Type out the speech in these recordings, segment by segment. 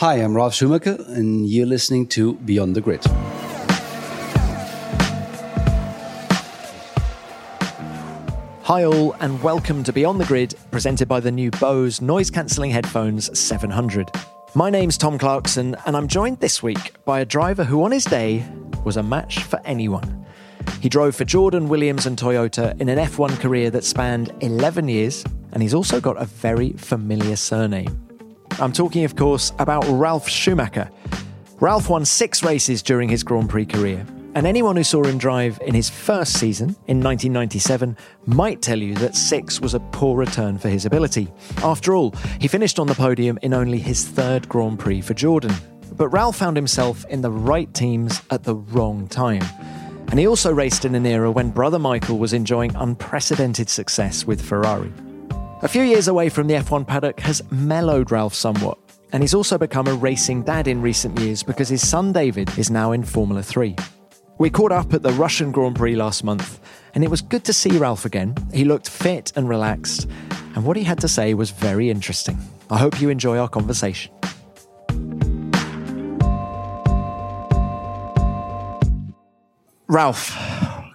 Hi, I'm Ralf Schumacher, and you're listening to Beyond the Grid. Hi, all, and welcome to Beyond the Grid, presented by the new Bose noise cancelling headphones 700. My name's Tom Clarkson, and I'm joined this week by a driver who, on his day, was a match for anyone. He drove for Jordan, Williams, and Toyota in an F1 career that spanned 11 years, and he's also got a very familiar surname. I'm talking, of course, about Ralf Schumacher. Ralf won six races during his Grand Prix career, and anyone who saw him drive in his first season in 1997 might tell you that six was a poor return for his ability. After all, he finished on the podium in only his third Grand Prix for Jordan. But Ralf found himself in the right teams at the wrong time. And he also raced in an era when brother Michael was enjoying unprecedented success with Ferrari. A few years away from the F1 paddock has mellowed Ralf somewhat, and he's also become a racing dad in recent years because his son David is now in Formula 3. We caught up at the Russian Grand Prix last month, and it was good to see Ralf again. He looked fit and relaxed, and what he had to say was very interesting. I hope you enjoy our conversation. Ralf,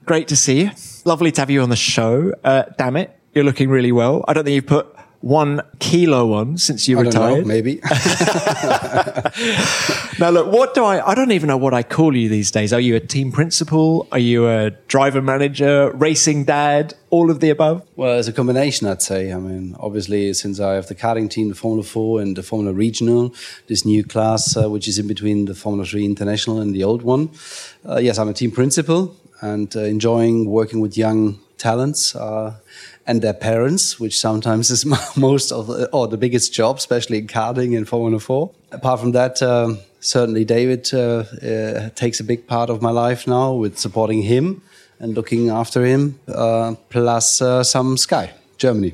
great to see you. Lovely to have you on the show. Uh, damn it, you're looking really well. I don't think you've put one kilo on since you I retired. Know, maybe. now, look, what do I? I don't even know what I call you these days. Are you a team principal? Are you a driver manager, racing dad, all of the above? Well, it's a combination, I'd say. I mean, obviously, since I have the karting team, the Formula 4 and the Formula Regional, this new class, uh, which is in between the Formula 3 International and the old one. Uh, yes, I'm a team principal and uh, enjoying working with young talents uh, and their parents, which sometimes is most of the, or the biggest job, especially in karting and Formula 4. Apart from that, uh, certainly David uh, uh, takes a big part of my life now with supporting him and looking after him, uh, plus uh, some Sky, Germany.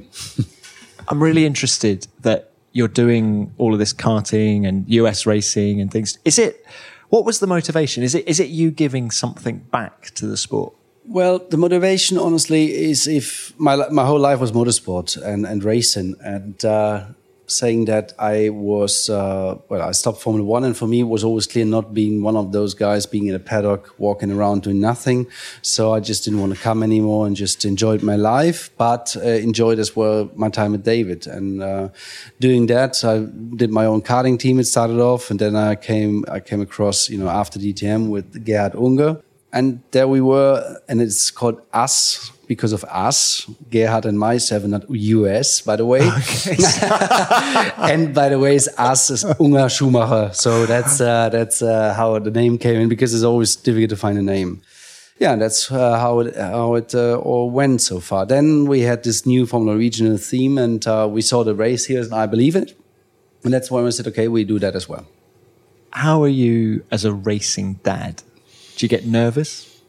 I'm really interested that you're doing all of this karting and US racing and things. Is it, what was the motivation? Is it, is it you giving something back to the sport? Well, the motivation, honestly, is if my my whole life was motorsport and and racing, and uh, saying that I was uh, well, I stopped Formula One, and for me, it was always clear not being one of those guys being in a paddock, walking around doing nothing. So I just didn't want to come anymore, and just enjoyed my life, but uh, enjoyed as well my time with David. And uh, doing that, I did my own karting team. It started off, and then I came I came across you know after DTM with Gerhard Unger and there we were, and it's called Us because of us, Gerhard and myself, not US, by the way. Okay. and by the way, it's us is Unger Schumacher. So that's uh, that's uh, how the name came in because it's always difficult to find a name. Yeah, that's uh, how it how it uh, all went so far. Then we had this new Formula Regional theme, and uh, we saw the race here, and I believe in it. And that's when we said, okay, we do that as well. How are you as a racing dad? Do you get nervous?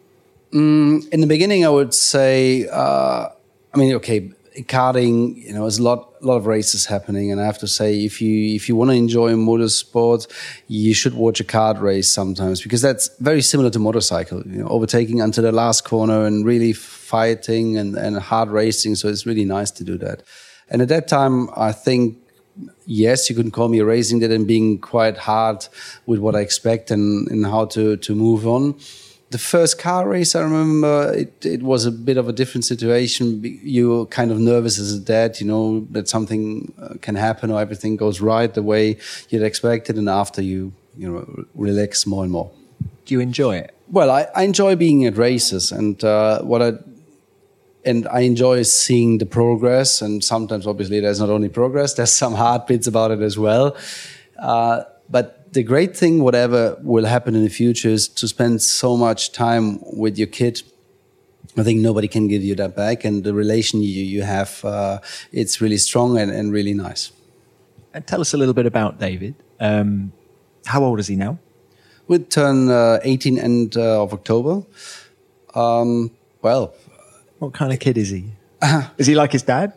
Mm, in the beginning, I would say, uh, I mean, okay, karting, you know, there's a lot, a lot of races happening, and I have to say, if you if you want to enjoy motorsport, you should watch a kart race sometimes because that's very similar to motorcycle. You know, overtaking until the last corner and really fighting and and hard racing. So it's really nice to do that. And at that time, I think yes, you can call me raising racing dad and being quite hard with what I expect and, and how to, to move on. The first car race, I remember it, it was a bit of a different situation. You're kind of nervous as a dad, you know, that something uh, can happen or everything goes right the way you'd expected. And after you, you know, relax more and more. Do you enjoy it? Well, I, I enjoy being at races. And uh, what I and I enjoy seeing the progress. And sometimes, obviously, there's not only progress; there's some hard bits about it as well. Uh, but the great thing, whatever will happen in the future, is to spend so much time with your kid. I think nobody can give you that back, and the relation you you have, uh, it's really strong and, and really nice. And tell us a little bit about David. Um, how old is he now? We turn uh, 18 end uh, of October. Um, well, what kind of kid is he? is he like his dad?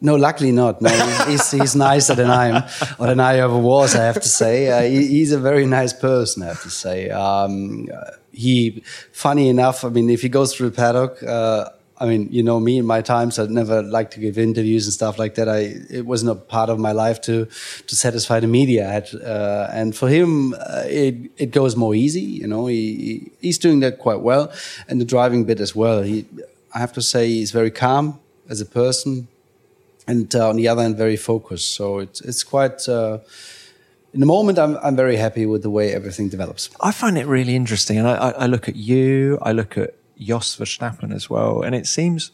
No, luckily not. No, he's, he's nicer than I am, or than I ever was. I have to say, uh, he, he's a very nice person. I have to say, um, he, funny enough. I mean, if he goes through the paddock, uh, I mean, you know me in my times, I'd never like to give interviews and stuff like that. I it wasn't a part of my life to to satisfy the media. Had, uh, and for him, uh, it it goes more easy. You know, he he's doing that quite well, and the driving bit as well. He, I have to say, he's very calm as a person, and uh, on the other hand, very focused. So it's it's quite. Uh, in the moment, I'm I'm very happy with the way everything develops. I find it really interesting, and I, I look at you. I look at Jos Verstappen as well. And it seems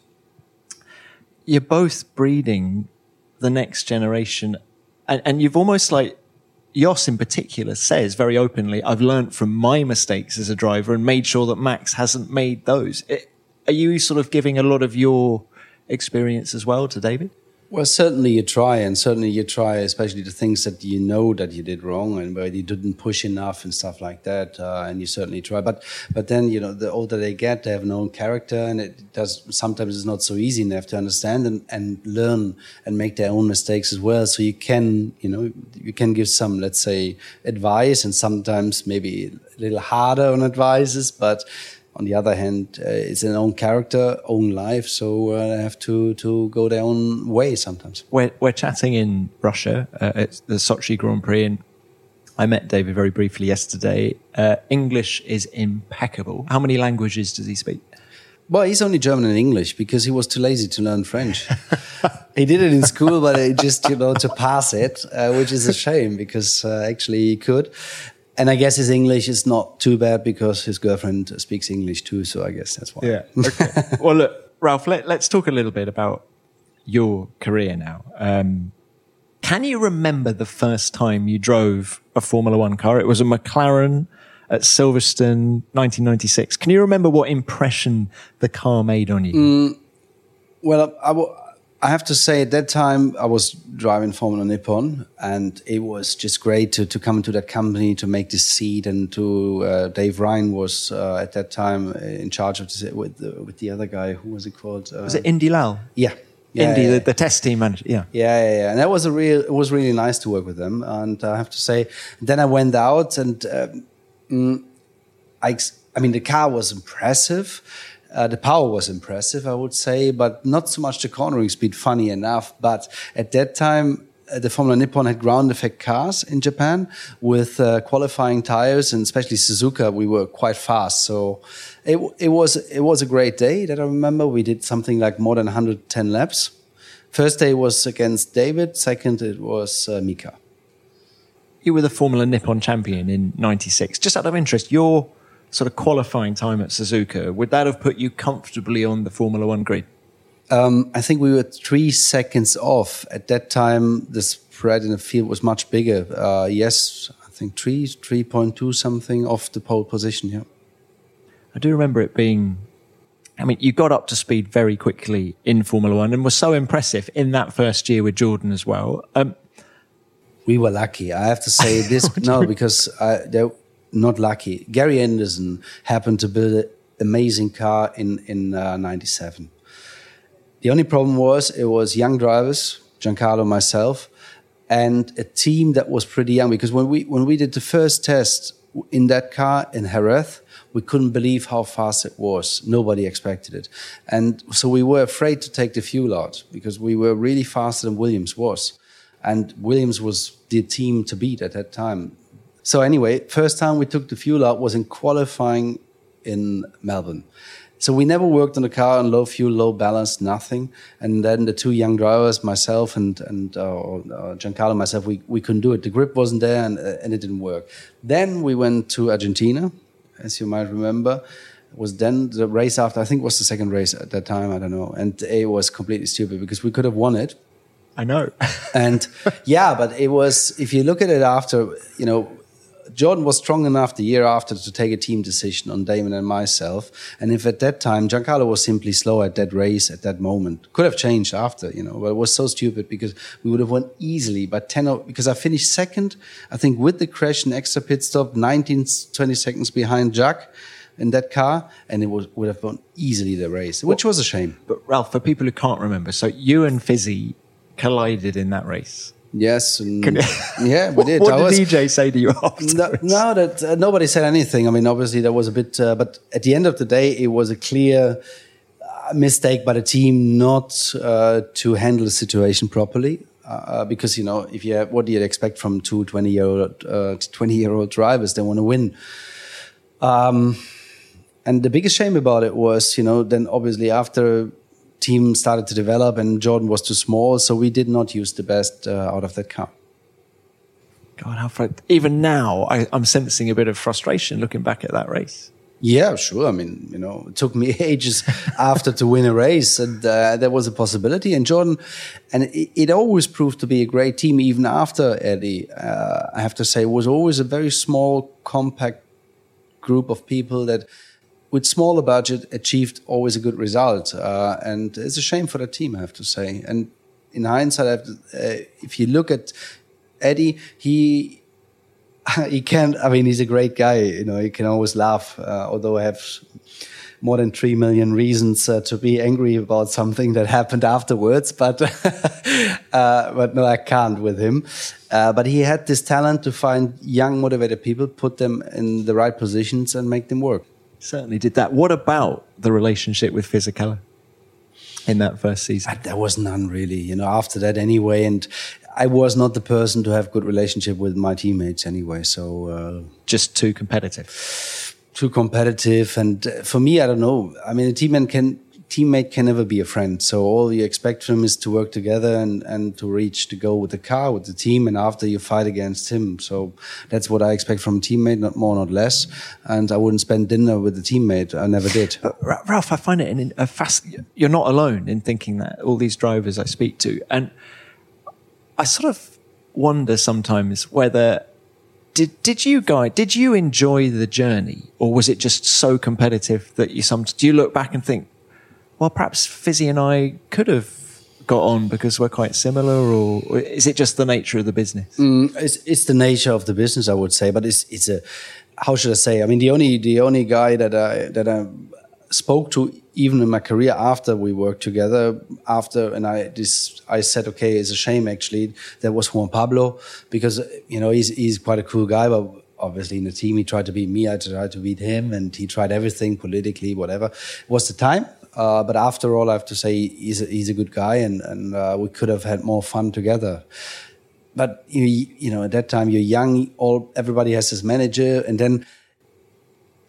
you're both breeding the next generation. And, and you've almost like, Jos in particular says very openly, I've learned from my mistakes as a driver and made sure that Max hasn't made those. It, are you sort of giving a lot of your experience as well to David? Well, certainly you try, and certainly you try, especially the things that you know that you did wrong and where you didn't push enough and stuff like that. Uh, and you certainly try, but but then you know the older they get, they have no character, and it does sometimes it's not so easy, and they have to understand and, and learn and make their own mistakes as well. So you can you know you can give some let's say advice, and sometimes maybe a little harder on advices, but on the other hand, uh, it's an own character, own life, so uh, they have to to go their own way sometimes. We're we're chatting in Russia uh, at the Sochi Grand Prix, and I met David very briefly yesterday. Uh, English is impeccable. How many languages does he speak? Well, he's only German and English because he was too lazy to learn French. he did it in school, but it just you know to pass it, uh, which is a shame because uh, actually he could and I guess his English is not too bad because his girlfriend speaks English too. So I guess that's why. Yeah. Okay. well, look, Ralf, let, us talk a little bit about your career now. Um, can you remember the first time you drove a Formula One car? It was a McLaren at Silverstone, 1996. Can you remember what impression the car made on you? Mm, well, I, I, I have to say, at that time, I was driving Formula Nippon, and it was just great to, to come into that company to make this seat. And to uh, Dave Ryan was uh, at that time in charge of this with the, with the other guy. Who was it called? Uh, was it Indy Lall? Yeah. Yeah, Indy, yeah, yeah. The, the, test team manager. Yeah. yeah, yeah, yeah, and that was a real. It was really nice to work with them, and I have to say, then I went out, and um, I, I mean, the car was impressive uh, the power was impressive, I would say, but not so much the cornering speed, funny enough. But at that time, uh, the Formula Nippon had ground effect cars in Japan with uh, qualifying tires, and especially Suzuka, we were quite fast. So it, it was it was a great day that I remember. We did something like more than 110 laps. First day was against David. Second, it was uh, Mika. You were the Formula Nippon champion in '96. Just out of interest, your sort of qualifying time at Suzuka, would that have put you comfortably on the Formula One grid? Um, I think we were three seconds off. At that time, the spread in the field was much bigger. Uh, yes, I think three, 3.2 something off the pole position, yeah. I do remember it being, I mean, you got up to speed very quickly in Formula One and was so impressive in that first year with Jordan as well. Um, we were lucky. I have to say this, no, because I, there, not lucky. Gary Anderson happened to build an amazing car in in uh, '97. The only problem was it was young drivers, Giancarlo, myself, and a team that was pretty young. Because when we when we did the first test in that car in Jerez, we couldn't believe how fast it was. Nobody expected it, and so we were afraid to take the fuel out because we were really faster than Williams was, and Williams was the team to beat at that time. So anyway, first time we took the fuel out was in qualifying in Melbourne. So we never worked on the car on low fuel, low balance, nothing. And then the two young drivers, myself and and uh, uh, Giancarlo, and myself, we, we couldn't do it. The grip wasn't there, and, uh, and it didn't work. Then we went to Argentina, as you might remember. It was then the race after. I think it was the second race at that time. I don't know. And it was completely stupid because we could have won it. I know. and yeah, but it was. If you look at it after, you know, Jordan was strong enough the year after to take a team decision on Damon and myself. And if at that time Giancarlo was simply slow at that race at that moment, could have changed after, you know, but it was so stupid because we would have won easily by 10 or, because I finished second, I think with the crash and extra pit stop, 19, 20 seconds behind Jacques in that car, and it was, would have won easily the race, which was a shame. But Ralf, for people who can't remember, so you and Fizzy collided in that race. Yes, and yeah, we did. What I did was- DJ say to you afterwards? No, no that uh, nobody said anything. I mean, obviously there was a bit, uh, but at the end of the day, it was a clear uh, mistake by the team not uh, to handle the situation properly. Uh, because you know, if you have, what do you expect from two 20 year old uh, 20 year old drivers? They want to win. Um, and the biggest shame about it was, you know, then obviously after team started to develop and Jordan was too small, so we did not use the best uh, out of that car. God, how fr- even now I, I'm sensing a bit of frustration looking back at that race. Yeah, sure. I mean, you know, it took me ages after to win a race, and uh, there was a possibility. And Jordan, and it, it always proved to be a great team, even after Eddie. Uh, I have to say, it was always a very small, compact group of people that, with smaller budget, achieved always a good result. Uh, and it's a shame for the team, I have to say. And in hindsight, to, uh, if you look at Eddie, he he can. I mean, he's a great guy. You know, he can always laugh. Uh, although I have more than three million reasons uh, to be angry about something that happened afterwards, but uh, but no, I can't with him. Uh, but he had this talent to find young, motivated people, put them in the right positions, and make them work. Certainly did that. What about the relationship with Fisichella in that first season? There was none really, you know. After that, anyway, and I was not the person to have good relationship with my teammates anyway. So. Uh, Just too competitive. too competitive. And uh, for me, I don't know. I mean, a teammate can teammate can never be a friend. So all you expect from him is to work together and, and to reach the goal with the car, with the team, and after you fight against him. So that's what I expect from a teammate, not more, not less. And I wouldn't spend dinner with the teammate. I never did. Ra- Ralf, I find it an, a fast. You're not alone in thinking that. All these drivers I speak to, and I sort of wonder sometimes whether did did you guys did you enjoy the journey, or was it just so competitive that you some do you look back and think, well, perhaps Fizzy and I could have got on because we're quite similar, or, is it just the nature of the business? Mm, it's, it's the nature of the business, I would say, but it's it's a how should I say? I mean, the only the only guy that I that I spoke to even in my career after we worked together after and I this I said okay it's a shame actually that was Juan Pablo because you know he's he's quite a cool guy but obviously in the team he tried to beat me I tried to beat him and he tried everything politically whatever was the time uh, but after all I have to say he's a, he's a good guy and and uh, we could have had more fun together but you, you know at that time you're young all everybody has his manager and then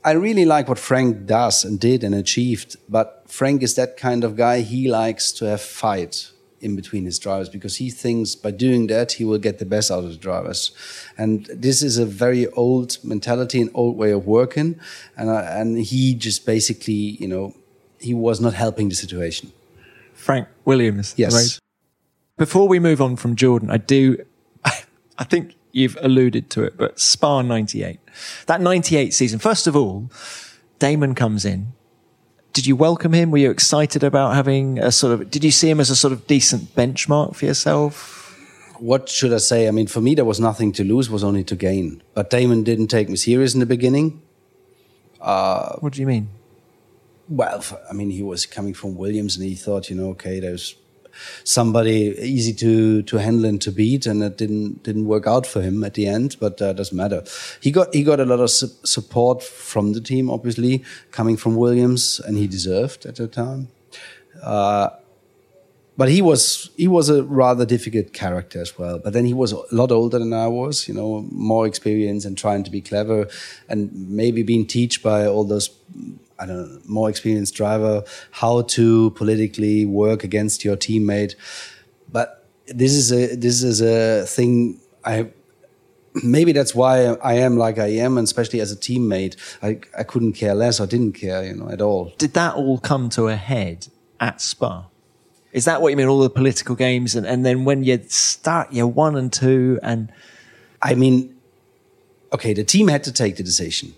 I really like what Frank does and did and achieved, but Frank is that kind of guy. He likes to have fight in between his drivers because he thinks by doing that he will get the best out of the drivers. And this is a very old mentality and old way of working. And uh, and he just basically, you know, he was not helping the situation. Frank Williams. Yes. right? Before we move on from Jordan, I do, I think you've alluded to it, but Spa 98, that 98 season, first of all, Damon comes in. Did you welcome him? Were you excited about having a sort of, did you see him as a sort of decent benchmark for yourself? What should I say? I mean, for me, there was nothing to lose, was only to gain. But Damon didn't take me serious in the beginning. What do you mean? Well, I mean, he was coming from Williams, and he thought, you know, okay, there's somebody easy to to handle and to beat, and it didn't didn't work out for him at the end. But uh, doesn't matter. He got he got a lot of su- support from the team, obviously, coming from Williams, and he deserved at the time. Uh, but he was he was a rather difficult character as well. But then he was a lot older than I was, you know, more experience and trying to be clever, and maybe being taught by all those I don't know more experienced driver how to politically work against your teammate. But this is a this is a thing I maybe that's why I am like I am, and especially as a teammate, I I couldn't care less or didn't care, you know, at all. Did that all come to a head at Spa? Is that what you mean? All the political games, and, and then when you start, you're one and two, and I mean, okay, the team had to take the decision.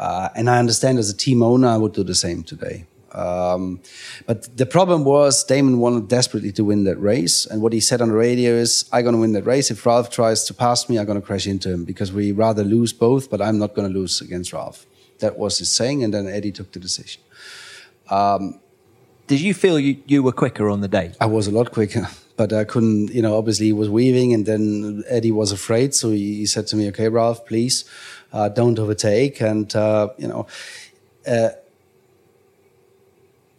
Uh, and I understand as a team owner, I would do the same today. Um, but the problem was Damon wanted desperately to win that race. And what he said on the radio is, I'm going to win that race. If Ralf tries to pass me, I'm going to crash into him because we rather lose both, but I'm not going to lose against Ralf. That was his saying. And then Eddie took the decision. Um, Did you feel you, you were quicker on the day? I was a lot quicker, but I couldn't, you know, obviously he was weaving and then Eddie was afraid. So he, he said to me, okay, Ralf, please uh, don't overtake. And, uh, you know, uh,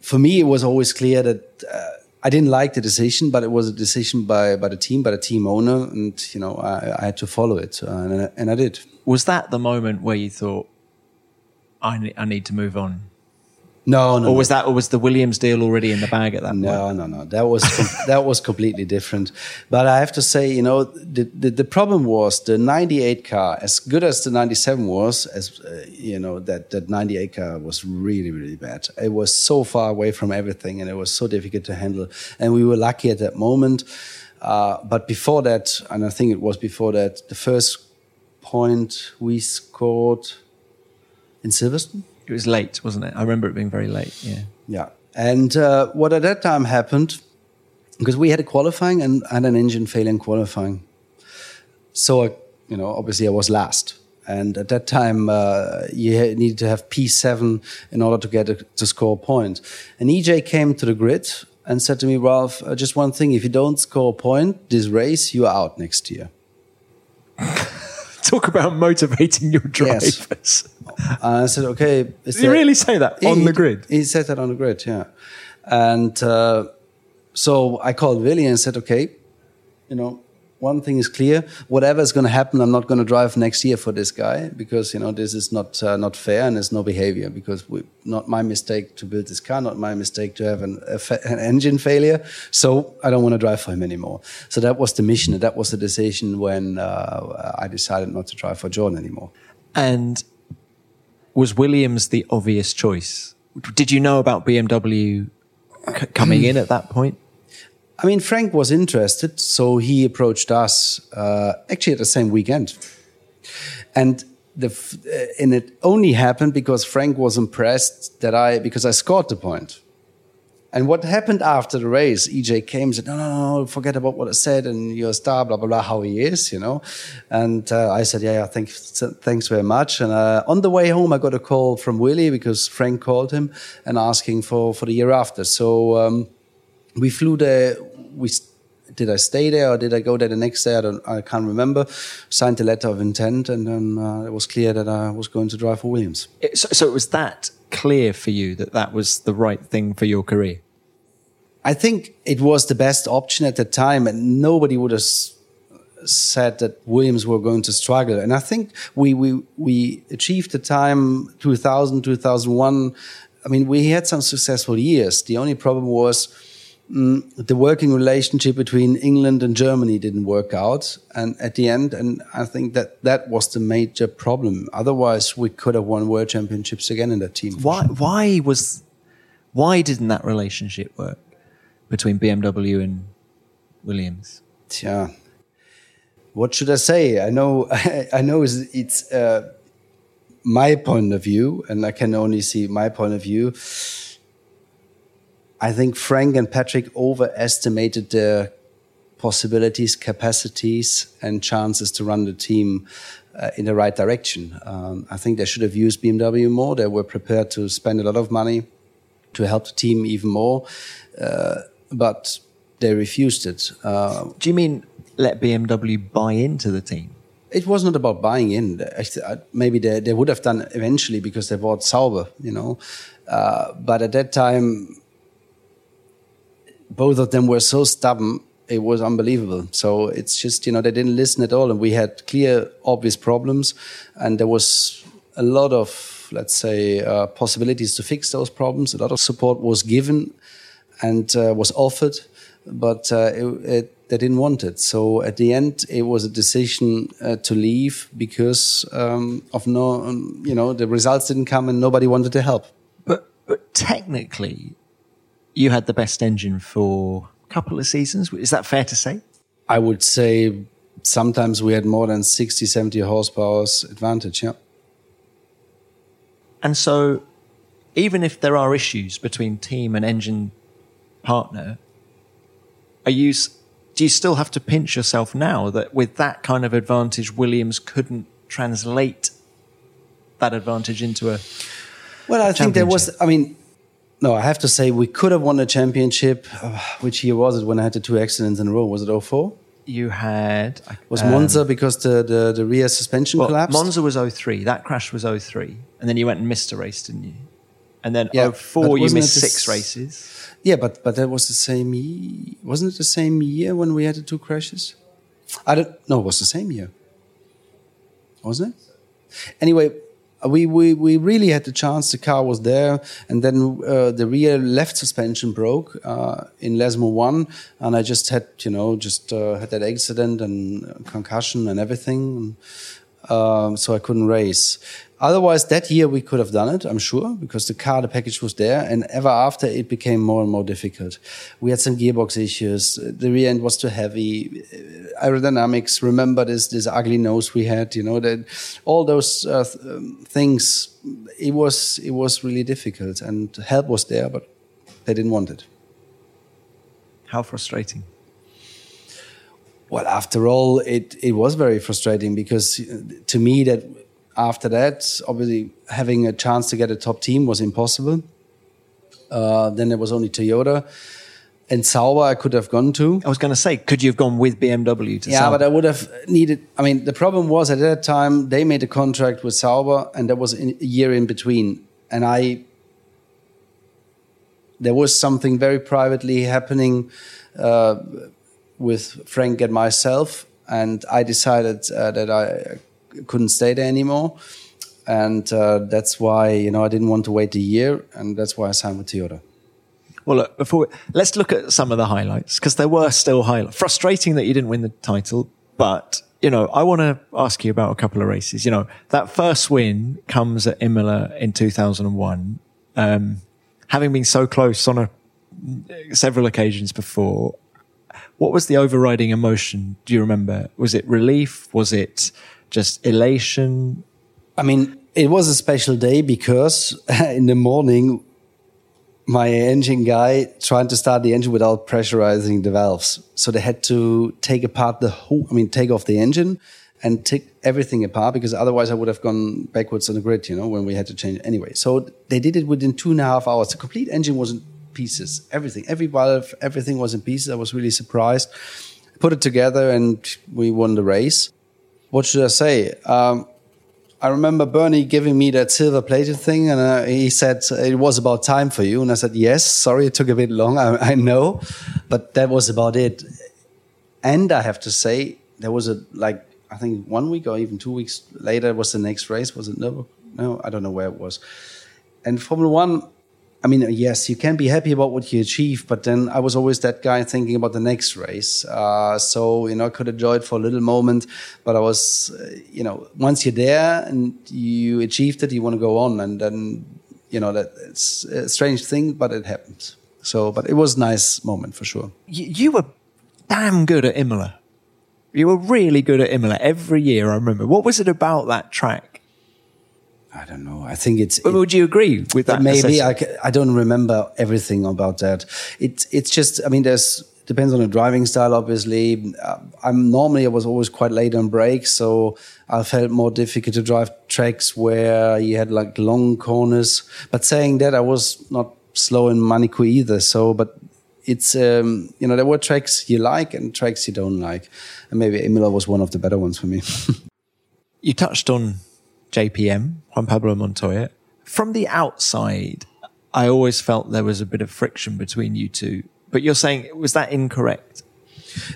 for me, it was always clear that uh, I didn't like the decision, but it was a decision by, by the team, by the team owner. And, you know, I, I had to follow it. Uh, and, and I did. Was that the moment where you thought, I, ne- I need to move on? No, no. Or was that, or was the Williams deal already in the bag at that point? No, no, no. That was com- that was completely different. But I have to say, you know, the, the, the problem was the '98 car, as good as the '97 was, as uh, you know, that that '98 car was really, really bad. It was so far away from everything, and it was so difficult to handle. And we were lucky at that moment. Uh, but before that, and I think it was before that, the first point we scored in Silverstone. It was late, wasn't it? I remember it being very late. Yeah. Yeah. And uh, what at that time happened, because we had a qualifying and, and an engine failure in qualifying. So, I, you know, obviously I was last. And at that time, uh, you needed to have P7 in order to get a, to score a point. And EJ came to the grid and said to me, Ralf, uh, just one thing, if you don't score a point this race, you are out next year. Talk about motivating your drivers. Yes. And I said, okay. Did he really say that on he, the grid? He said that on the grid, yeah. And uh, so I called Willi and said, okay, you know, one thing is clear: whatever is going to happen, I'm not going to drive next year for this guy because you know this is not uh, not fair and it's no behavior. Because we, not my mistake to build this car, not my mistake to have an, an engine failure. So I don't want to drive for him anymore. So that was the mission, and that was the decision when uh, I decided not to drive for Jordan anymore. And was Williams the obvious choice? Did you know about BMW coming in at that point? I mean, Frank was interested, so he approached us uh, actually at the same weekend. And the uh, and it only happened because Frank was impressed that I because I scored the point. And what happened after the race? EJ came and said, "No, no, no, forget about what I said, and you're star, blah blah blah." How he is, you know. And uh, I said, "Yeah, yeah, thanks, thanks very much." And uh, on the way home, I got a call from Willi because Frank called him and asking for for the year after. So um, we flew there. We did I stay there or did I go there the next day? I don't. I can't remember. Signed the letter of intent, and then uh, it was clear that I was going to drive for Williams. It, so, so it was that clear for you that that was the right thing for your career. I think it was the best option at the time, and nobody would have said that Williams were going to struggle. And I think we we we achieved the time 2000 2001. I mean, we had some successful years. The only problem was mm, the working relationship between England and Germany didn't work out, and at the end, and I think that that was the major problem. Otherwise, we could have won world championships again in that team. Why? Why was? Why didn't that relationship work between BMW and Williams? Yeah. What should I say? I know. I know. It's, it's uh, my point of view, and I can only see my point of view. I think Frank and Patrick overestimated their possibilities, capacities, and chances to run the team uh, in the right direction. Um, I think they should have used BMW more. They were prepared to spend a lot of money to help the team even more, uh, but they refused it. Uh, Do you mean let BMW buy into the team? it was not about buying in. Maybe they, they would have done eventually because they bought Sauber, you know. Uh, but at that time, both of them were so stubborn, it was unbelievable. So it's just, you know, they didn't listen at all. And we had clear, obvious problems. And there was a lot of, let's say, uh, possibilities to fix those problems. A lot of support was given and uh, was offered, but uh, it, it they didn't want it. So at the end, it was a decision uh, to leave because um, of no, um, you know, the results didn't come and nobody wanted to help. But but technically, you had the best engine for a couple of seasons. Is that fair to say? I would say sometimes we had more than 60, 70 horsepower advantage. Yeah. And so, even if there are issues between team and engine partner, are you do you still have to pinch yourself now that with that kind of advantage, Williams couldn't translate that advantage into a well? I think there was. I mean, no, I have to say we could have won a championship. Uh, which year was it when I had the two accidents in a row? Was it 04? You had was um, Monza because the, the, the rear suspension well, collapsed. Monza was 03. That crash was 03. and then you went and missed a race, didn't you? And then yeah, 04, you missed six races. Yeah, but but that was the same year. Wasn't it the same year when we had the two crashes? I don't. No, it was the same year. Wasn't it? Anyway, we, we, we really had the chance. The car was there, and then uh, the rear left suspension broke uh, in Lesmo 1, and I just had you know just uh, had that accident and concussion and everything, um, so I couldn't race. Otherwise, that year we could have done it, I'm sure, because the car, the package was there. And ever after, it became more and more difficult. We had some gearbox issues. The rear end was too heavy. Aerodynamics, remember this, this ugly nose we had, you know, that all those uh, th um, things, it was, it was really difficult. And help was there, but they didn't want it. How frustrating. Well, after all, it, it was very frustrating because uh, to me that after that, obviously having a chance to get a top team was impossible. Uh, then there was only Toyota. And Sauber, I could have gone to. I was going to say, could you have gone with BMW to Yeah, Sauber? but I would have needed. I mean, the problem was at that time they made a contract with Sauber, and there was a year in between. And I, there was something very privately happening uh, with Frank and myself, and I decided uh, that I couldn't stay there anymore. And uh, that's why, you know, I didn't want to wait a year. And that's why I signed with Toyota. Well, look, before we, let's look at some of the highlights because there were still highlights. Frustrating that you didn't win the title, but you know, I want to ask you about a couple of races. You know, that first win comes at Imola in 2001. Um, having been so close on a, several occasions before, what was the overriding emotion? Do you remember? Was it relief? Was it just elation? I mean, it was a special day because in the morning, my engine guy trying to start the engine without pressurizing the valves. So they had to take apart the whole, I mean, take off the engine and take everything apart because otherwise I would have gone backwards on the grid, you know, when we had to change anyway. So they did it within two and a half hours. The complete engine was in pieces, everything, every valve, everything was in pieces. I was really surprised. Put it together and we won the race what should I say? Um, I remember Bernie giving me that silver plated thing, and uh, he said it was about time for you. And I said, yes, sorry, it took a bit long, I, I, know, but that was about it. And I have to say, there was a like I think one week or even two weeks later was the next race. Was it no? No, I don't know where it was. And Formula One, I mean, yes, you can be happy about what you achieve, but then I was always that guy thinking about the next race. Uh, so, you know, I could enjoy it for a little moment, but I was, uh, you know, once you're there and you achieved it, you want to go on. And then, you know, that it's a strange thing, but it happens. So, but it was a nice moment for sure. You, you were damn good at Imola. You were really good at Imola every year, I remember. What was it about that track? I don't know. I think it's. It, would you agree with that? Maybe I, I don't remember everything about that. It's it's just. I mean, there's depends on the driving style. Obviously, uh, I'm normally I was always quite late on brakes, so I felt more difficult to drive tracks where you had like long corners. But saying that, I was not slow in Monaco either. So, but it's um, you know there were tracks you like and tracks you don't like, and maybe Imola was one of the better ones for me. you touched on JPM, Juan Pablo Montoya. From the outside, I always felt there was a bit of friction between you two. But you're saying, was that incorrect?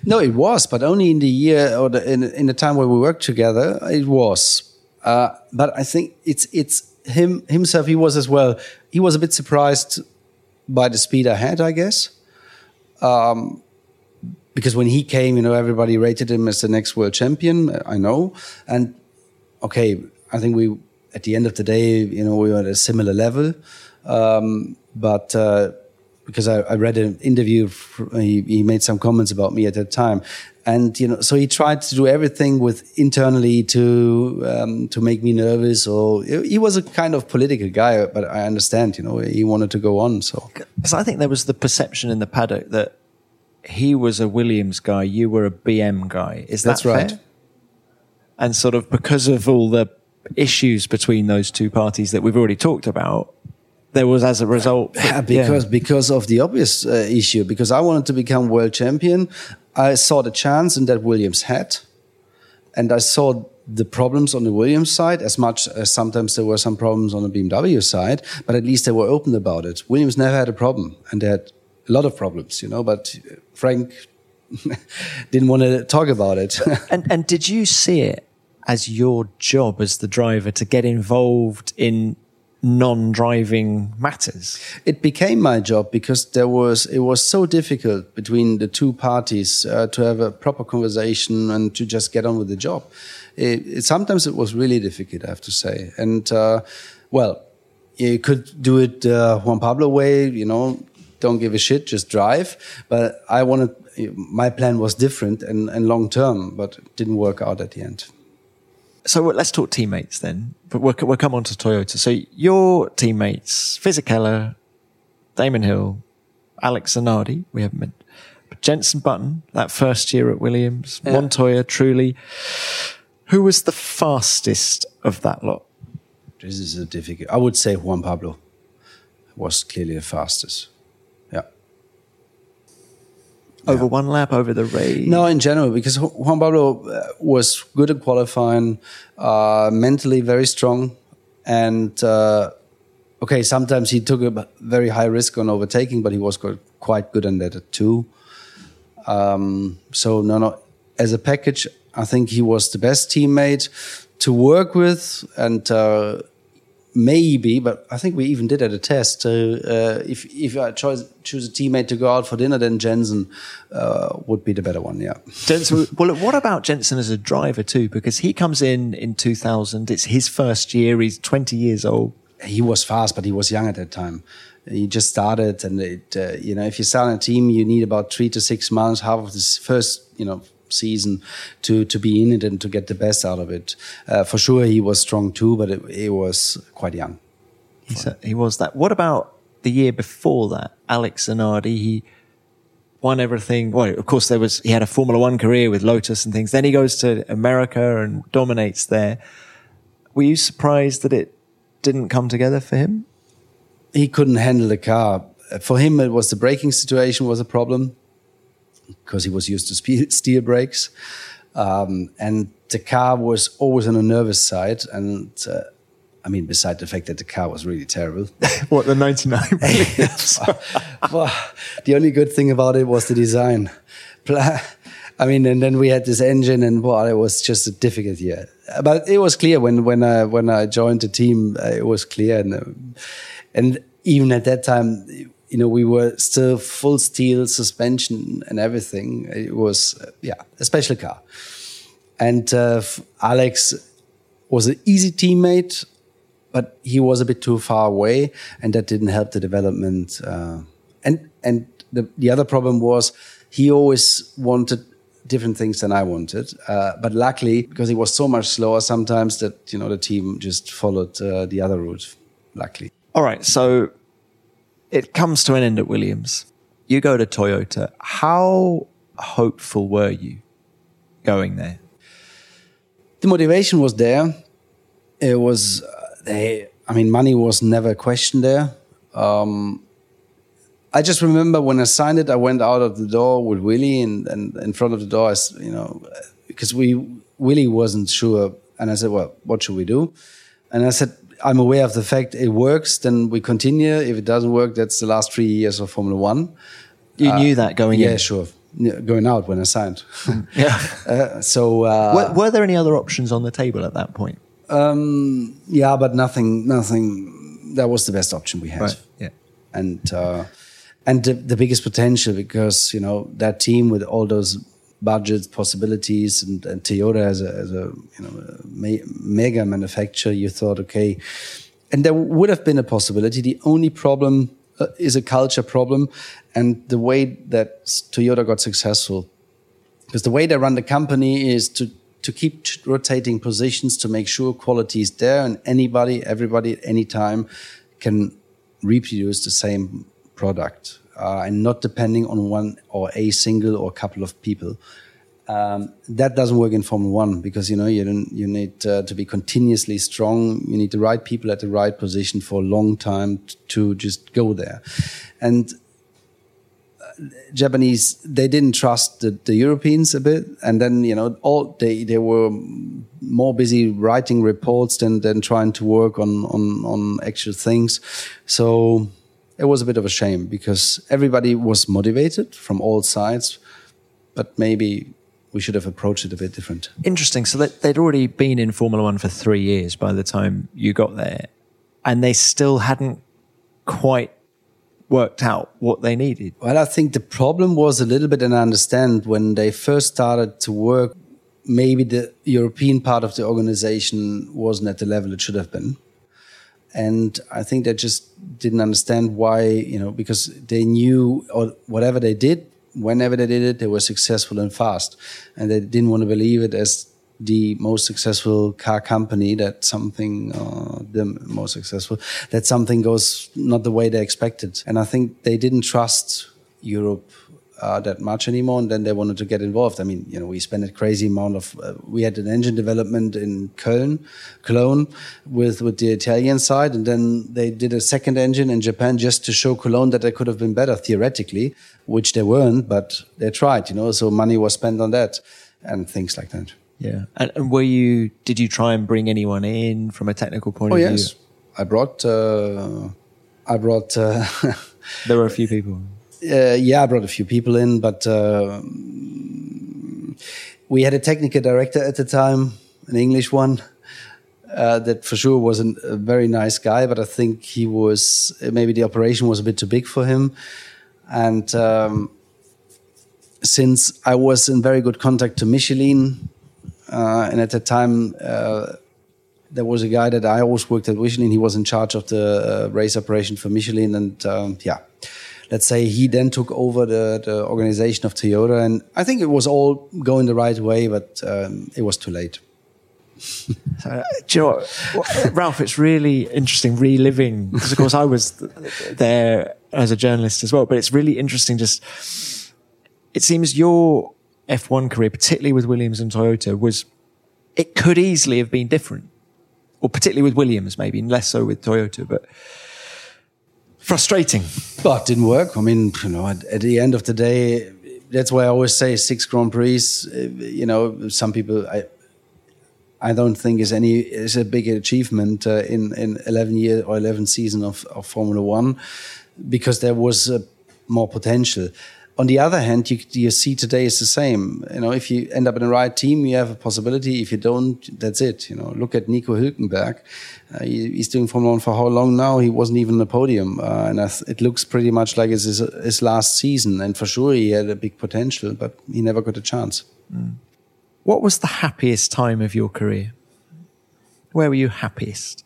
No, it was, but only in the year or the, in, in the time where we worked together, it was. Uh, but I think it's it's him himself. He was as well. He was a bit surprised by the speed I had, I guess. Um, because when he came, you know, everybody rated him as the next world champion. I know, and okay, I think we, at the end of the day, you know, we were at a similar level. Um, but uh, because I, I read an interview. He, he made some comments about me at that time, and you know, so he tried to do everything with internally to um, to make me nervous. Or he was a kind of political guy, but I understand. You know, he wanted to go on. So because I think there was the perception in the paddock that he was a Williams guy, you were a BM guy. Is that That's right. fair? And sort of because of all the issues between those two parties that we've already talked about, there was as a result. Because yeah. because of the obvious uh, issue. Because I wanted to become world champion, I saw the chance, in that Williams had, and I saw the problems on the Williams side as much as sometimes there were some problems on the BMW side, but at least they were open about it. Williams never had a problem, and they had a lot of problems, you know. But Frank didn't want to talk about it. and and did you see it as your job as the driver to get involved in non-driving matters? It became my job because there was it was so difficult between the two parties uh, to have a proper conversation and to just get on with the job. It, it, sometimes it was really difficult, I have to say. And uh, well, you could do it uh, Juan Pablo way, you know, don't give a shit, just drive. But I wanted my plan was different and, and long term, but it didn't work out at the end so let's talk teammates then. But we'll, we'll come on to Toyota. So your teammates, Fisichella, Damon Hill, Alex Zanardi, we haven't met, but Jenson Button, that first year at Williams, yeah. Montoya, truly. Who was the fastest of that lot? This is a difficult. I would say Juan Pablo was clearly the fastest over yeah. one lap over the race? No, in general, because Juan Pablo uh, was good at qualifying, uh, mentally very strong, and uh, okay, sometimes he took a very high risk on overtaking, but he was quite good on that too. Um, so no, no, as a package, I think he was the best teammate to work with, and uh, maybe, but I think we even did at a test. So uh, if if I choose choose a teammate to go out for dinner, then Jenson uh, would be the better one. Yeah. Jenson. well, what about Jenson as a driver too? Because he comes in in 2000. It's his first year. He's 20 years old. He was fast, but he was young at that time. He just started, and it, uh, you know, if you start a team, you need about three to six months, half of this first, you know, season to to be in it and to get the best out of it. Uh, for sure, he was strong too, but he was quite young. he was that. What about the year before that? Alex Zanardi, he won everything. Well, of course, there was he had a Formula One career with Lotus and things. Then he goes to America and dominates there. Were you surprised that it didn't come together for him? He couldn't handle the car. For him, it was the braking situation was a problem because he was used to steel brakes. Um, and the car was always on the nervous side. And uh, I mean, beside the fact that the car was really terrible. what, the 99 well, the only good thing about it was the design. I mean, and then we had this engine, and well, it was just a difficult year. But it was clear when when I when I joined the team, uh, it was clear, and uh, and even at that time, you know, we were still full steel suspension and everything. It was, uh, yeah, a special car. And uh, Alex was an easy teammate, but he was a bit too far away, and that didn't help the development. Uh, and and the the other problem was he always wanted different things than I wanted. Uh, but luckily, because he was so much slower, sometimes that you know the team just followed uh, the other route. Luckily. All right, so it comes to an end at Williams. You go to Toyota. How hopeful were you going there? The motivation was there. It was, they, I mean, money was never a question there. Um, I just remember when I signed it, I went out of the door with Willi, and, and in front of the door, I, you know, because we Willi wasn't sure, and I said, "Well, what should we do?" And I said, I'm aware of the fact it works, then we continue. If it doesn't work, that's the last three years of Formula One. You uh, knew that going yeah, in? Yeah, sure. Going out when I signed. yeah. Uh, so uh, were, were, there any other options on the table at that point? Um, yeah, but nothing. Nothing. That was the best option we had. Right. Yeah. And uh, and the, the biggest potential because you know that team with all those budgets, possibilities, and, and Toyota as a, as a you know a mega manufacturer, you thought, okay, and there would have been a possibility. The only problem uh, is a culture problem, and the way that Toyota got successful, because the way they run the company is to to keep rotating positions to make sure quality is there, and anybody, everybody, at any time can reproduce the same product, uh, and not depending on one or a single or a couple of people. Um, that doesn't work in Formula One because you know you you need uh, to be continuously strong. You need the right people at the right position for a long time to just go there. And uh, Japanese they didn't trust the, the, Europeans a bit, and then you know all they they were more busy writing reports than than trying to work on on on actual things. So it was a bit of a shame because everybody was motivated from all sides, but maybe we should have approached it a bit different. Interesting. So they'd already been in Formula One for three years by the time you got there, and they still hadn't quite worked out what they needed. Well, I think the problem was a little bit, and I understand when they first started to work, maybe the European part of the organization wasn't at the level it should have been. And I think they just didn't understand why, you know, because they knew or whatever they did, whenever they did it, they were successful and fast. And they didn't want to believe it as the most successful car company that something, uh, the most successful, that something goes not the way they expected. And I think they didn't trust Europe uh, that much anymore, and then they wanted to get involved. I mean, you know, we spent a crazy amount of. Uh, we had an engine development in Köln, Cologne, with with the Italian side, and then they did a second engine in Japan just to show Cologne that they could have been better theoretically, which they weren't, but they tried. You know, so money was spent on that and things like that. Yeah, and, and were you? Did you try and bring anyone in from a technical point oh, of yes. view? I brought. Uh, I brought. Uh, there were a few people uh, yeah, I brought a few people in, but uh, we had a technical director at the time, an English one. Uh, that for sure was a very nice guy, but I think he was maybe the operation was a bit too big for him. And um, since I was in very good contact to Michelin, uh, and at the time uh, there was a guy that I always worked at Michelin. He was in charge of the uh, race operation for Michelin, and um, yeah, let's say he then took over the, the organization of Toyota. And I think it was all going the right way, but um, it was too late. uh, do you know what, Ralf? It's really interesting reliving because, of course, I was there as a journalist as well. But it's really interesting. Just it seems your F1 career, particularly with Williams and Toyota, was it could easily have been different, or particularly with Williams, maybe less so with Toyota. But frustrating. But it didn't work. I mean, you know, at, at, the end of the day, that's why I always say six Grand Prix. Uh, you know, some people I. I don't think is any is a big achievement uh, in in eleven year or eleven season of, of Formula One, because there was uh, more potential. On the other hand, you, you see today is the same. You know, if you end up in the right team, you have a possibility. If you don't, that's it. You know, look at Nico Hülkenberg. Uh, he, he's doing Formula One for how long now? He wasn't even on the podium, uh, and it looks pretty much like it's his, his, last season. And for sure, he had a big potential, but he never got a chance. Mm. What was the happiest time of your career? Where were you happiest?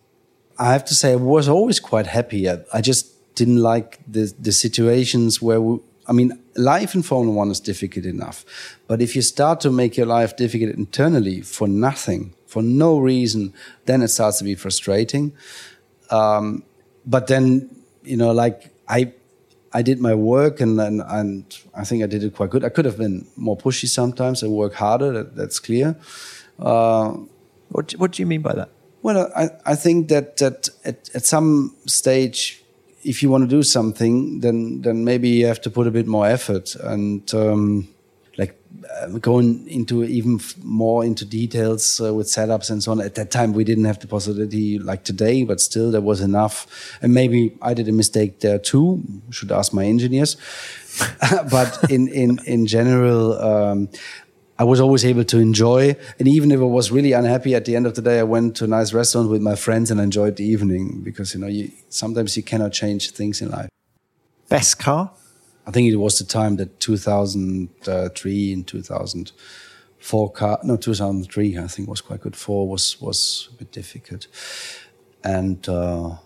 I have to say, I was always quite happy. I, I just didn't like the the situations where we, I mean, life in Formula One is difficult enough. But if you start to make your life difficult internally for nothing, for no reason, then it starts to be frustrating. Um, but then, you know, like I, I did my work and, and, and I think I did it quite good. I could have been more pushy sometimes and work harder. That, that's clear. Uh, what, what do you mean by that? Well, I, I think that, that at, at some stage if you want to do something, then then maybe you have to put a bit more effort and um, like uh, going into even more into details uh, with setups and so on. At that time, we didn't have the possibility like today, but still there was enough. And maybe I did a mistake there too. Should ask my engineers. but in in in general. Um, I was always able to enjoy. And even if I was really unhappy at the end of the day, I went to a nice restaurant with my friends and enjoyed the evening because, you know, you, sometimes you cannot change things in life. Best car? I think it was the time that 2003 and 2004 car, no, 2003, I think was quite good. Four was, was a bit difficult. And, uh,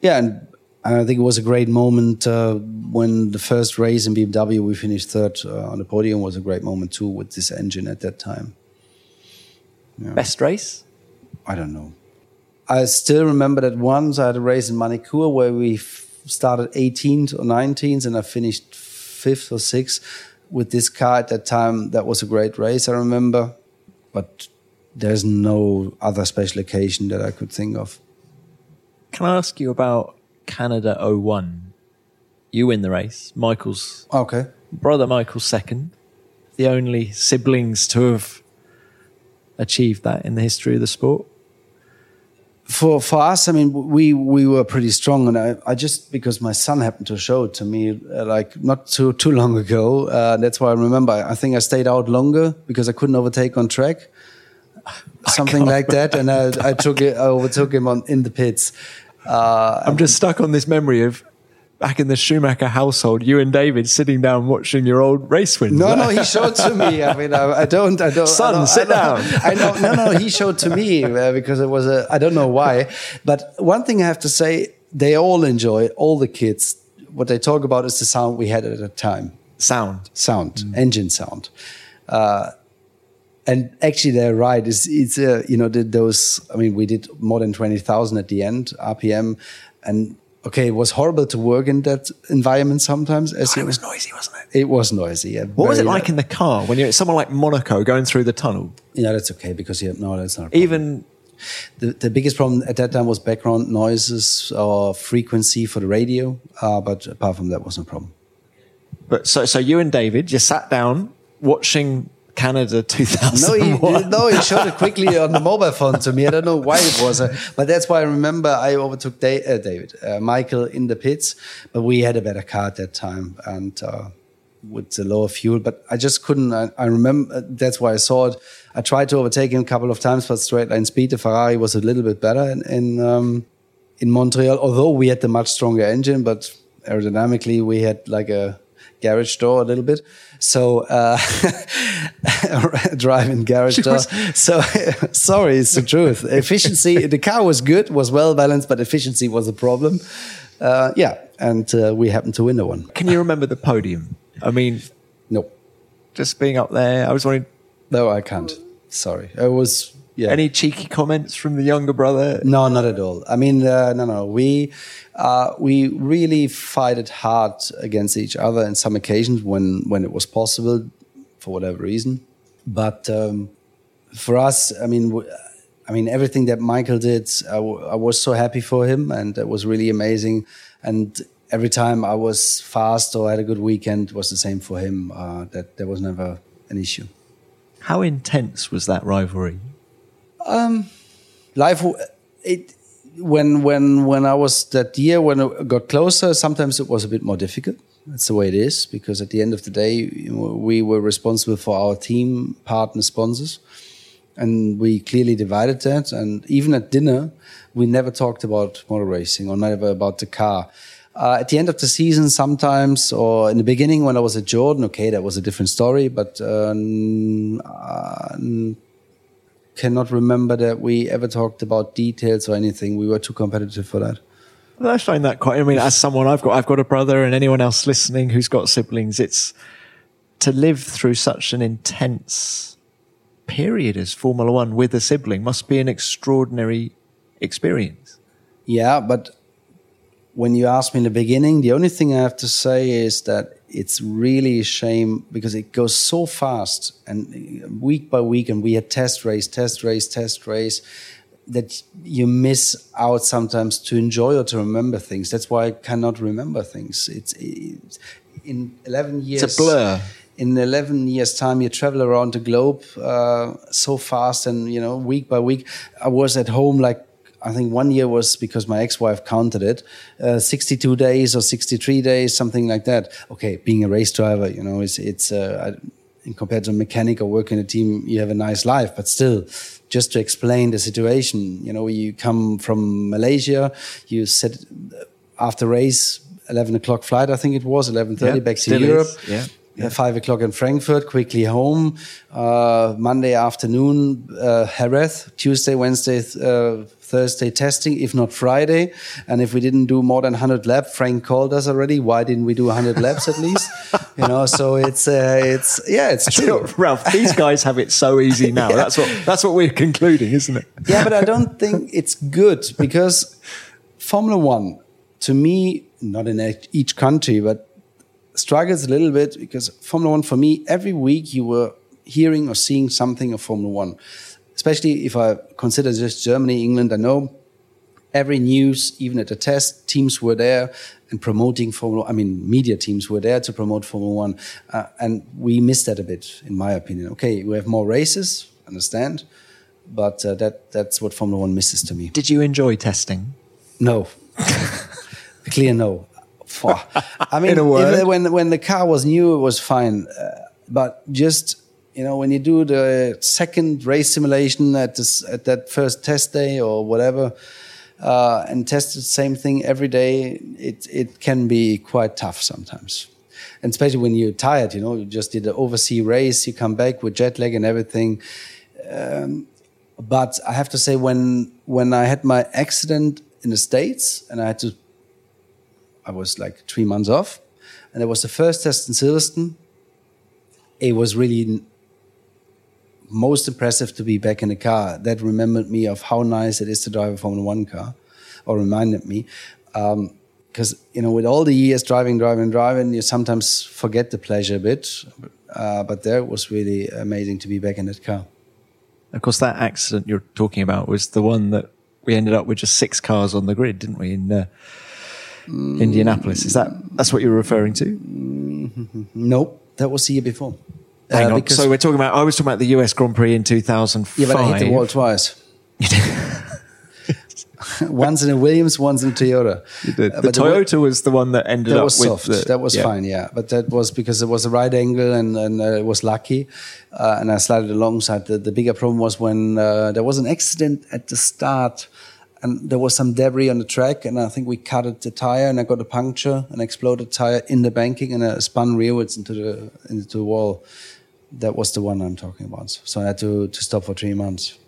yeah, and And I think it was a great moment uh, when the first race in BMW we finished third uh, on the podium was a great moment too with this engine at that time. Yeah. Best race? I don't know. I still remember that once I had a race in Magny-Cours where we started 18th or 19th and I finished fifth or sixth with this car at that time. That was a great race, I remember. But there's no other special occasion that I could think of. Can I ask you about Canada 01? You win the race. Michael's okay. Brother Michael's second. The only siblings to have achieved that in the history of the sport for for us, I mean, we we were pretty strong, and I, I just because my son happened to show it to me uh, like not too too long ago. Uh, that's why I remember. I think I stayed out longer because I couldn't overtake on track, something like that, and I, I took it. I overtook him on in the pits. Uh, I'm just stuck on this memory of back in the Schumacher household, you and David sitting down watching your old race wins. No, no, he showed to me. I mean, I, I don't, I don't. Son, I don't, sit I down. I know, no, no, he showed to me uh, because it was a. I don't know why, but one thing I have to say, they all enjoy all the kids. What they talk about is the sound we had at the time. Sound, sound, mm. engine sound. Uh, and actually, they're right. It's, it's uh, you know, those. I mean, we did more than twenty thousand at the end RPM, and okay, it was horrible to work in that environment sometimes. As oh, it was noisy, wasn't it? It was noisy. Yeah. What was it like in the car when you're someone like Monaco going through the tunnel? Yeah, that's okay because you have, no, that's not. Even the, the biggest problem at that time was background noises or frequency for the radio, uh, but apart from that, was no problem. But so, so you and David, you sat down watching Canada 2001. No, he, no, he showed it quickly on the mobile phone to me. I don't know why it was, uh, but that's why I remember I overtook da uh, David, uh, Michael in the pits, but we had a better car at that time and uh, with the lower fuel. But I just couldn't. I, I, remember uh, that's why I saw it. I tried to overtake him a couple of times, but straight line speed, the Ferrari was a little bit better in in, um, in Montreal. Although we had the much stronger engine, but aerodynamically we had like a garage door a little bit. So uh, driving garage door. So sorry, it's the truth. Efficiency. the car was good, was well balanced, but efficiency was a problem. Uh, yeah, and uh, we happened to win the one. Can you remember the podium? I mean, no. Just being up there, I was wondering. No, I can't. Sorry, it was yeah. Any cheeky comments from the younger brother? No, not at all. I mean, uh, no, no. We uh, we really fight it hard against each other in some occasions when when it was possible, for whatever reason. But um, for us, I mean, I mean, everything that Michael did, I, I was so happy for him, and it was really amazing. And every time I was fast or had a good weekend, was the same for him. Uh, that there was never an issue. How intense was that rivalry? Um, life, it, when when when I was that year when it got closer, sometimes it was a bit more difficult. That's the way it is because at the end of the day, we were responsible for our team, partner, sponsors, and we clearly divided that. And even at dinner, we never talked about motor racing or never about the car. Uh, at the end of the season, sometimes, or in the beginning when I was at Jordan, okay, that was a different story. But uh, uh, cannot remember that we ever talked about details or anything. We were too competitive for that. Well, I find that quite. I mean, as someone I've got, I've got a brother, and anyone else listening who's got siblings, it's to live through such an intense period as Formula One with a sibling must be an extraordinary experience. Yeah, but when you asked me in the beginning, the only thing I have to say is that it's really a shame because it goes so fast and week by week, and we had test race, test race, test race that you miss out sometimes to enjoy or to remember things. That's why I cannot remember things. It's, it's in 11 years. It's a blur. In 11 years' time, you travel around the globe uh, so fast, and you know, week by week. I was at home like I think one year was because my ex-wife counted it, uh, 62 days or 63 days, something like that. Okay, being a race driver, you know, it's, it's uh, compared to a mechanic or working in a team, you have a nice life, but still, just to explain the situation, you know, you come from Malaysia, you sit after race, 11 o'clock flight, I think it was, 11.30 yeah, back to Europe. Is. Yeah yeah. five o'clock in Frankfurt, quickly home. Uh, Monday afternoon, uh, Jerez. Tuesday, Wednesday, uh, Thursday testing, if not Friday. And if we didn't do more than 100 laps, Frank called us already. Why didn't we do 100 laps at least? You know, so it's, uh, it's, yeah, it's true. Ralf, these guys have it so easy now. yeah. That's what, that's what we're concluding, isn't it? yeah, but I don't think it's good because Formula One, to me, not in each country, but struggles a little bit because Formula One, for me, every week you were hearing or seeing something of Formula One especially if I consider just Germany, England, I know every news, even at the test, teams were there and promoting Formula. I mean, media teams were there to promote Formula One, uh, and we missed that a bit, in my opinion. Okay, we have more races, understand, but uh, that that's what Formula One misses to me. Did you enjoy testing? No, clear no. I mean, if, when when the car was new, it was fine, uh, but just you know, when you do the second race simulation at this at that first test day or whatever, uh, and test the same thing every day, it it can be quite tough sometimes. And especially when you're tired, you know, you just did an overseas race, you come back with jet lag and everything. Um, but I have to say, when when I had my accident in the states, and I had to, I was like three months off, and it was the first test in Silverstone. It was really most impressive to be back in a car. That remembered me of how nice it is to drive a Formula One car, or reminded me. Because, um, you know, with all the years driving, driving, driving, you sometimes forget the pleasure a bit. Uh, but there it was really amazing to be back in that car. Of course, that accident you're talking about was the one that we ended up with just six cars on the grid, didn't we? In uh, mm. Indianapolis, is that that's what you're referring to? Mm-hmm. Nope, that was the year before. Hang uh, on. So we're talking about. I was talking about the US Grand Prix in 2005. Yeah, but I hit the wall twice. once in a Williams, once in a Toyota. The, uh, the Toyota the, was the one that ended that up was soft. The, that was yeah. fine, yeah. But that was because it was a right angle and, and uh, it was lucky, uh, and I slid alongside. The, the bigger problem was when uh, there was an accident at the start, and there was some debris on the track, and I think we cut the tire, and I got a puncture, an exploded tire in the banking, and I spun rearwards into the into the wall that was the one I'm talking about. So I had to, to stop for three months.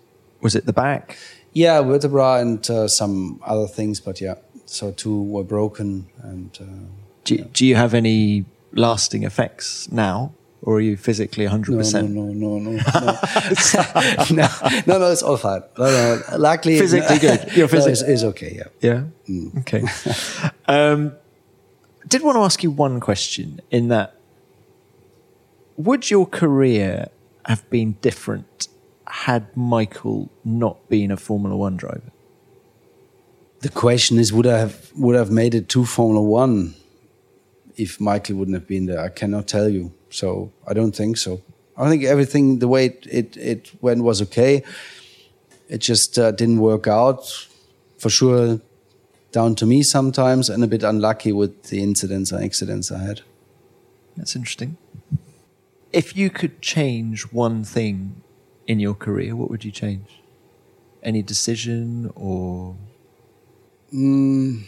Was it the back? Yeah, vertebra and uh, some other things, but yeah. So two were broken. And uh, do, yeah. do you have any lasting effects now? Or are you physically 100%? No, no, no, no, no. no, no, no, it's all fine. No, no, luckily. Physically good. You're physically. No, it's, okay, yeah. Yeah? Mm. Okay. um, did want to ask you one question in that would your career have been different had Michael not been a Formula One driver? The question is, would I have would I have made it to Formula One if Michael wouldn't have been there? I cannot tell you. So I don't think so. I think everything the way it it, it went was okay. It just uh, didn't work out. For sure, down to me sometimes, and a bit unlucky with the incidents and accidents I had. That's interesting if you could change one thing in your career, what would you change? Any decision or? Mm,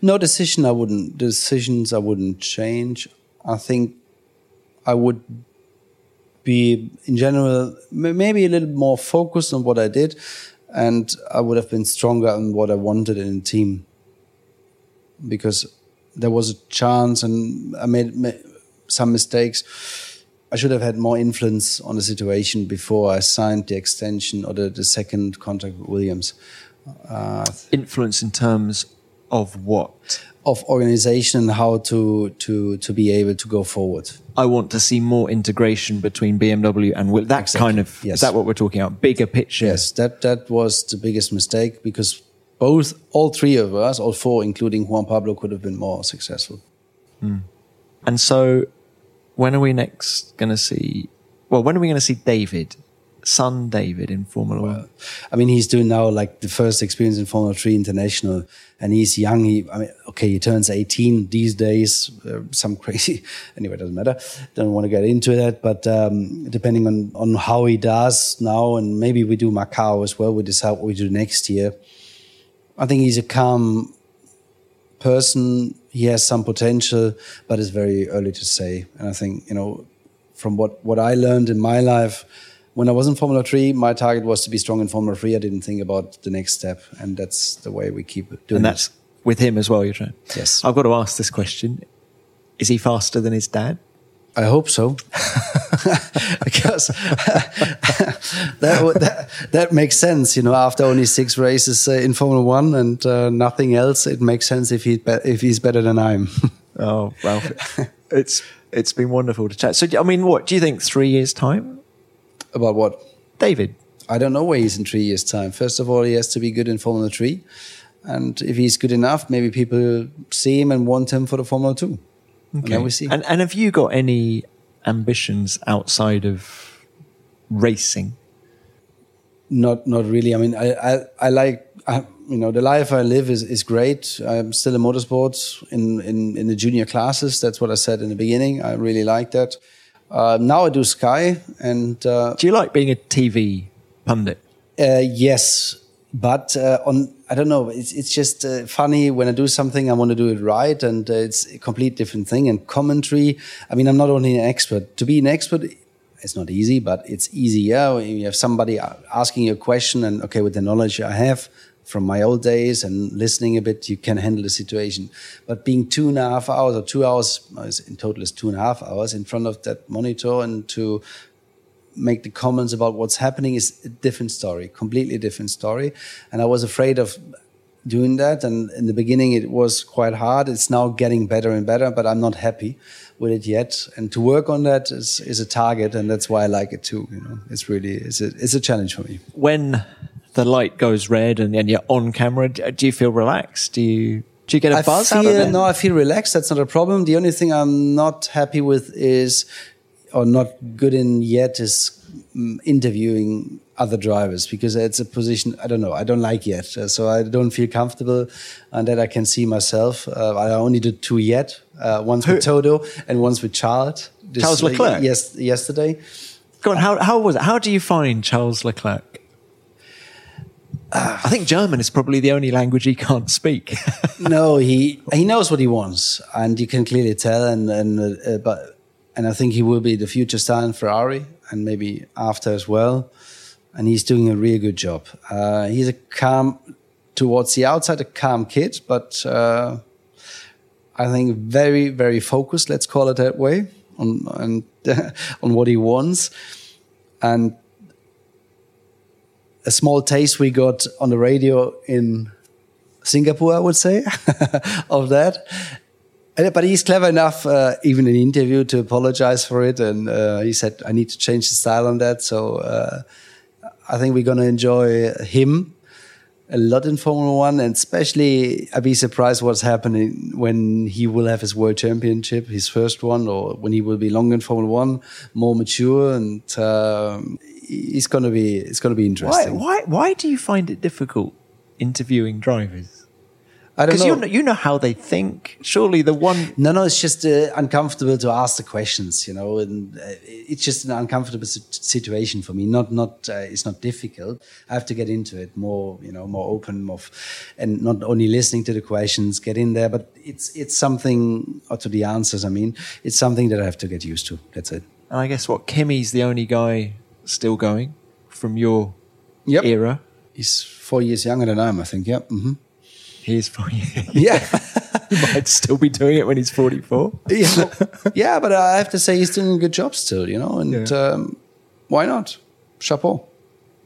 no decision. I wouldn't. Decisions I wouldn't change. I think I would be, in general, maybe a little more focused on what I did, and I would have been stronger in what I wanted in a team. Because there was a chance, and I made some mistakes. I should have had more influence on the situation before I signed the extension or the, the second contract with Williams. Uh, influence in terms of what? Of organization and how to to to be able to go forward. I want to see more integration between BMW and Will. That exactly. kind of yes. is that what we're talking about? Bigger picture. Yes, that that was the biggest mistake because both all three of us, all four, including Juan Pablo, could have been more successful. Mm. And so when are we next going to see? Well, when are we going to see David, son David, in Formula One? I mean, he's doing now like the first experience in Formula Three International, and he's young. He, I mean, okay, he turns 18 these days. Uh, some crazy. anyway, doesn't matter. Don't want to get into that. But um, depending on on how he does now, and maybe we do Macau as well. We decide what we do next year. I think he's a calm person he has some potential, but it's very early to say. And I think you know, from what what I learned in my life, when I was in Formula Three, my target was to be strong in Formula Three. I didn't think about the next step, and that's the way we keep doing. And that's it. with him as well. You're trying. Yes. I've got to ask this question: Is he faster than his dad? I hope so, because that, that, that makes sense. You know, after only six races uh, in Formula One and uh, nothing else, it makes sense if he if he's better than I'm. oh, Ralf, it's it's been wonderful to chat. So, I mean, what do you think? Three years time about what? David. I don't know where he's in three years' time. First of all, he has to be good in Formula Three, and if he's good enough, maybe people see him and want him for the Formula Two. Okay. And we see. And, and have you got any ambitions outside of racing? Not, not really. I mean, I, I, I like, I, you know, the life I live is, is great. I'm still in motorsports in, in, in the junior classes. That's what I said in the beginning. I really like that. Uh, now I do Sky, and uh, do you like being a TV pundit? Uh, yes, but uh, on I don't know. It's it's just uh, funny when I do something, I want to do it right, and uh, it's a complete different thing. And commentary, I mean, I'm not only an expert. To be an expert, it's not easy, but it's easier. You have somebody asking you a question, and okay, with the knowledge I have from my old days and listening a bit, you can handle the situation. But being two and a half hours or two hours, in total is two and a half hours in front of that monitor and to make the comments about what's happening is a different story, completely different story. And I was afraid of doing that. And in the beginning, it was quite hard. It's now getting better and better, but I'm not happy with it yet. And to work on that is, is a target. And that's why I like it too. You know, it's really, it's a, it's a challenge for me. When the light goes red and, and you're on camera, do you feel relaxed? Do you, do you get a buzz I feel, out of it? No, I feel relaxed. That's not a problem. The only thing I'm not happy with is or not good in yet is um, interviewing other drivers because it's a position I don't know I don't like yet uh, so I don't feel comfortable and that I can see myself uh, I only did two yet uh, once Who? with Toto and once with Charles this, Charles Leclerc yes yesterday go on how, how was it how do you find Charles Leclerc I think German is probably the only language he can't speak. no, he he knows what he wants, and you can clearly tell. And and uh, but and I think he will be the future star in Ferrari and maybe after as well. And he's doing a really good job. Uh, he's a calm, towards the outside, a calm kid, but uh, I think very, very focused. Let's call it that way on on, on what he wants. And a small taste we got on the radio in Singapore, I would say, of that but he's clever enough, uh, even in interview, to apologize for it. And uh, he said, "I need to change the style on that." So uh, I think we're going to enjoy him a lot in Formula One, and especially I'd be surprised what's happening when he will have his World Championship, his first one, or when he will be longer in Formula One, more mature, and um, it's going to be it's going to be interesting. Why, why why do you find it difficult interviewing drivers? I don't know. You know. You know how they think. Surely the one. No, no, it's just uh, uncomfortable to ask the questions, you know, and uh, it's just an uncomfortable situation for me. Not, not, uh, it's not difficult. I have to get into it more, you know, more open, more, and not only listening to the questions, get in there, but it's, it's something, or to the answers, I mean, it's something that I have to get used to. That's it. And I guess what Kimi's the only guy still going from your yep. era. He's four years younger than I am, I think. Yeah. Mm-hmm. He is for you. Yeah. he might still be doing it when he's 44. yeah, yeah, but I have to say he's doing a good job still, you know, and yeah. um, why not? Chapeau.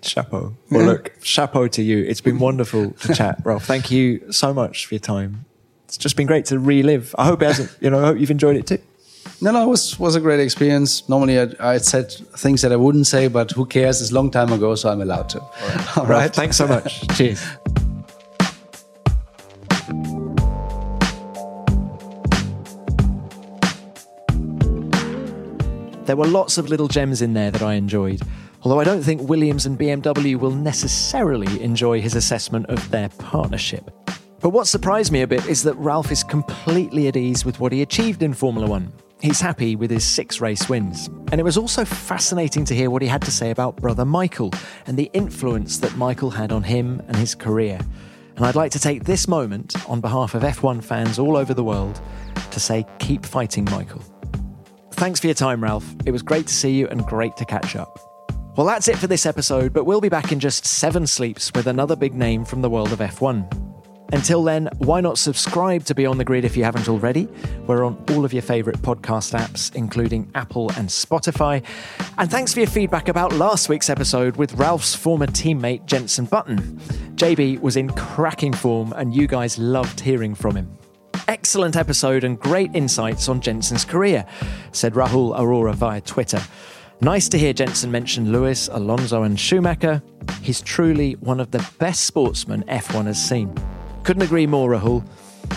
Chapeau. Well, yeah. look, chapeau to you. It's been wonderful to chat, Ralf. Thank you so much for your time. It's just been great to relive. I hope it hasn't, you know, I hope you've enjoyed it too. No, no, it was was a great experience. Normally, I, I said things that I wouldn't say, but who cares? It's a long time ago, so I'm allowed to. All right. All right. Thanks so much. Cheers. There were lots of little gems in there that I enjoyed, although I don't think Williams and BMW will necessarily enjoy his assessment of their partnership. But what surprised me a bit is that Ralf is completely at ease with what he achieved in Formula One. He's happy with his six race wins. And it was also fascinating to hear what he had to say about brother Michael and the influence that Michael had on him and his career. And I'd like to take this moment on behalf of F1 fans all over the world to say, keep fighting, Michael. Thanks for your time, Ralf. It was great to see you and great to catch up. Well, that's it for this episode, but we'll be back in just seven sleeps with another big name from the world of F1. Until then, why not subscribe to Beyond the Grid if you haven't already? We're on all of your favourite podcast apps, including Apple and Spotify. And thanks for your feedback about last week's episode with Ralf's former teammate, Jenson Button. JB was in cracking form, and you guys loved hearing from him. Excellent episode and great insights on Jenson's career, said Rahul Aurora via Twitter. Nice to hear Jensen mention Lewis, Alonso, and Schumacher. He's truly one of the best sportsmen F1 has seen. Couldn't agree more, Rahul.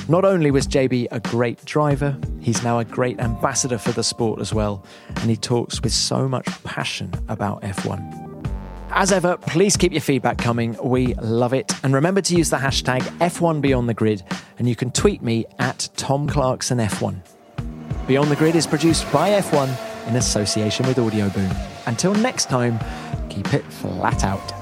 Not only was JB a great driver, he's now a great ambassador for the sport as well, and he talks with so much passion about F1. As ever, please keep your feedback coming. We love it. And remember to use the hashtag F1BeyondTheGrid, and you can tweet me at Tom Clarkson F1. Beyond the Grid is produced by F1 in association with Audioboom. Until next time, keep it flat out.